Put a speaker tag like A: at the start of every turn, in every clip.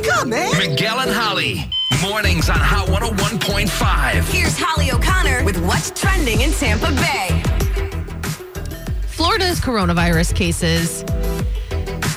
A: Wake up, man.
B: Miguel and Holly. Mornings on Hot 101.5.
C: Here's Holly O'Connor with what's trending in Tampa Bay.
D: Florida's coronavirus cases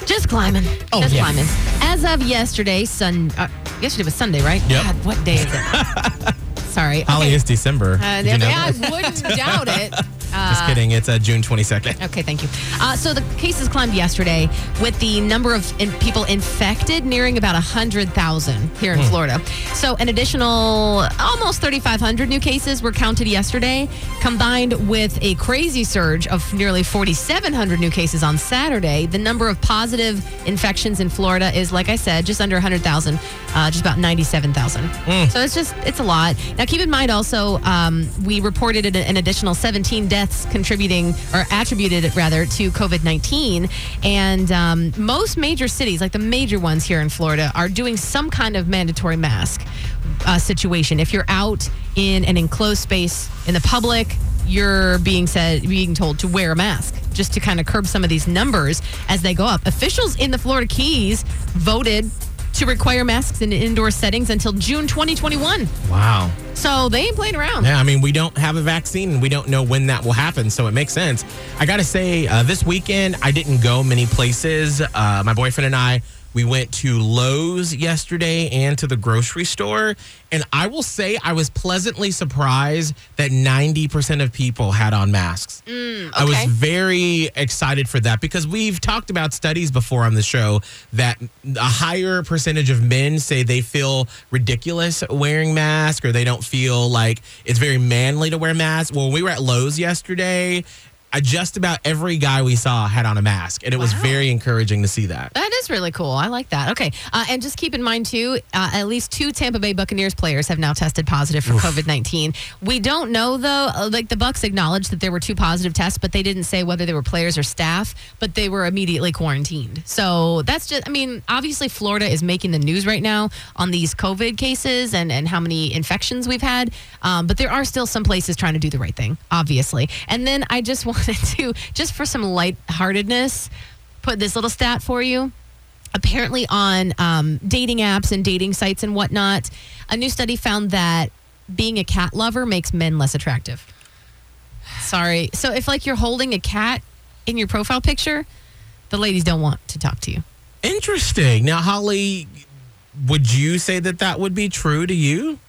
D: just climbing.
E: Oh,
D: just
E: yeah.
D: climbing. As of yesterday, sun. Uh, yesterday was Sunday, right?
E: Yep.
D: God, what day is it? Sorry.
E: Holly
D: Okay.
E: is December.
D: Uh,
E: you know
D: yeah. I wouldn't doubt it.
E: Just kidding. It's uh, June 22nd.
D: Okay, thank you. Uh, so the cases climbed yesterday with the number of in- people infected nearing about 100,000 here in
E: Hmm.
D: Florida. So an additional almost 3,500 new cases were counted yesterday, combined with a crazy surge of nearly 4,700 new cases on Saturday. The number of positive infections in Florida is, like I said, just under 100,000, uh, just about 97,000.
E: Hmm.
D: So it's just, it's a lot. Now, keep in mind also, um, we reported an, an additional 17 deaths contributing or attributed rather to COVID 19. And um, most major cities, like the major ones here in Florida, are doing some kind of mandatory mask uh, situation. If you're out in an enclosed space in the public, you're being said being told to wear a mask just to kind of curb some of these numbers as they go up. Officials in the Florida Keys voted to require masks in indoor settings until June 2021.
E: Wow.
D: So they ain't playing around.
E: Yeah, I mean, we don't have a vaccine and we don't know when that will happen, so it makes sense. I got to say, uh, this weekend, I didn't go many places. Uh, my boyfriend and I, we went to Lowe's yesterday and to the grocery store. And I will say, I was pleasantly surprised that 90% of people had on masks. Mm, I was very excited for that because we've talked about studies before on the show that a higher percentage of men say they feel ridiculous wearing masks or they don't feel like it's very manly to wear masks. Well, we were at Lowe's yesterday, just about every guy we saw had on a mask, and it was very encouraging to see that.
D: That is really cool. I like that. Okay. Uh, and just keep in mind, too, uh, at least two Tampa Bay Buccaneers players have now tested positive for COVID 19. We don't know, though, uh, like the Bucs acknowledged that there were two positive tests, but they didn't say whether they were players or staff, but they were immediately quarantined. So that's just, I mean, obviously, Florida is making the news right now on these COVID cases and, and how many infections we've had. Um, but there are still some places trying to do the right thing, obviously. And then I just wanted to, just for some lightheartedness, put this little stat for you apparently on um, dating apps and dating sites and whatnot, a new study found that being a cat lover makes men less attractive. Sorry. So if like you're holding a cat in your profile picture, the ladies don't want to talk to you.
E: Interesting. Now, Holly, would you say that that would be true to you?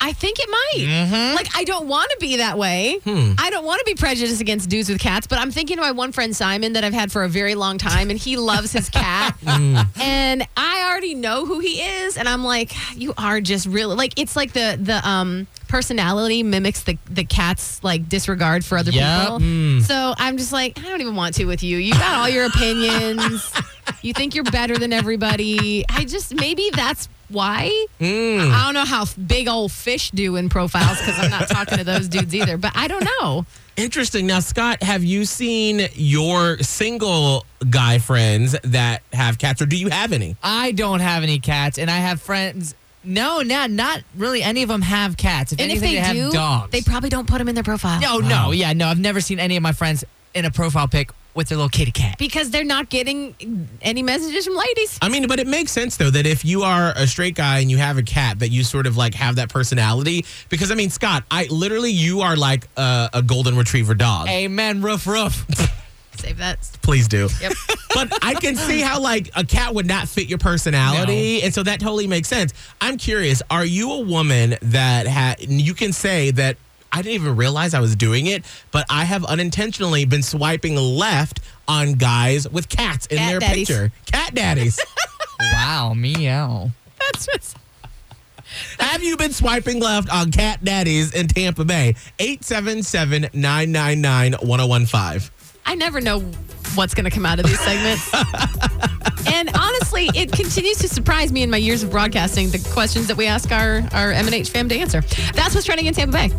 D: I think it might. Mm-hmm. Like, I don't want to be that way. Hmm. I don't want to be prejudiced against dudes with cats, but I'm thinking of my one friend Simon that I've had for a very long time, and he loves his cat. Hmm. And I already know who he is, and I'm like, you are just really like it's like the the um personality mimics the the cat's like disregard for other
F: Yep.
D: people. Hmm. So I'm just like, I don't even want to with you. You got all your opinions. you think you're better than everybody. I just maybe that's why. Hmm. I don't know how big old fish do in profiles because I'm not talking to those dudes either. But I don't know.
E: Interesting. Now, Scott, have you seen your single guy friends that have cats, or do you have any?
F: I don't have any cats, and I have friends. No, not not really. Any of them have cats. If
D: And if
F: anything,
D: they,
F: have dogs.
D: they probably don't put them in their profile.
F: no, no, yeah, no. I've never seen any of my friends in a profile pic with their little kitty cat.
D: because they're not getting any messages from ladies.
E: I mean, but it makes sense though that if you are a straight guy and you have a cat, that you sort of like have that personality. Because I mean, Scott, I literally you are like a, a golden retriever dog.
F: Amen. Roof, roof.
D: Save that.
E: Please do.
D: Yep.
E: but I can see how like a cat would not fit your personality, and so that totally makes sense. I'm curious: Are you a woman that had? You can say that I didn't even realize I was doing it, but I have unintentionally been swiping left on guys with cats in
D: Cat
E: their
D: daddies.
E: picture. Cat daddies.
F: wow, meow.
D: That's what's.
E: have you been swiping left on cat daddies in Tampa Bay? 877 999 1015.
D: I never know what's going to come out of these segments. and honestly, it continues to surprise me in my years of broadcasting the questions that we ask our, our M&H fam to answer. That's what's trending in Tampa Bay.